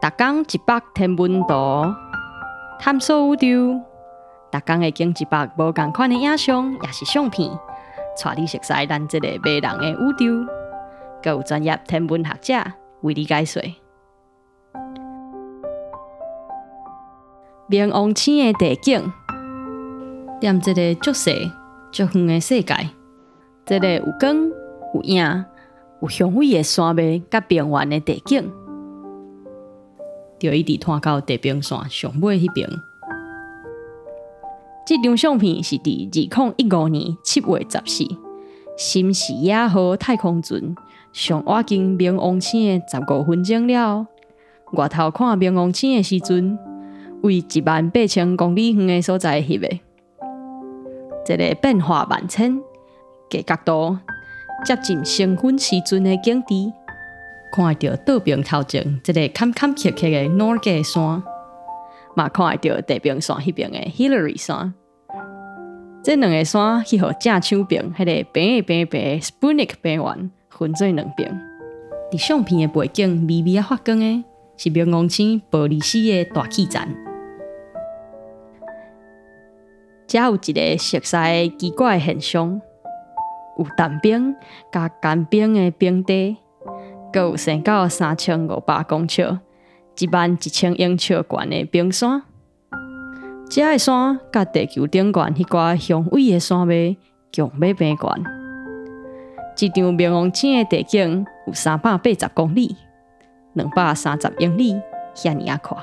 逐工一百天文图，探索宇宙。逐工会经一百无共款的影像，也是相片，带你熟悉咱这个迷人的宇宙。更有专业天文学者为你解说。冥王星的地景，踮这个足细足远的世界，这个有光有影有雄伟的山脉甲平原的地景，就一直拖到地平线上尾迄边。这张相片是伫二零一五年七月十四，新视野号太空船上挖经冥王星的十五分钟了，外头看冥王星的时阵。为一万八千公里远的所在翕的，一个变化万千、个角度接近星粉时阵的景致，看到倒边头前一个坎坎坷坷的诺格山，嘛看到地平线迄边的 Hillary 山。这两个山是互正手边迄个平平平 Sputnik 平原分做两边。伫相片的背景微微发光的，是冥王星玻璃斯的大气层。遮有一个熟悉奇怪的现象，有淡冰加干冰的冰地，佫有成到三千五百公尺一万一千英尺高的冰山。遮的山甲地球顶悬迄寡雄伟的山脉强要平悬一张明风起的地景有三百八十公里两百三十英里赫尔啊阔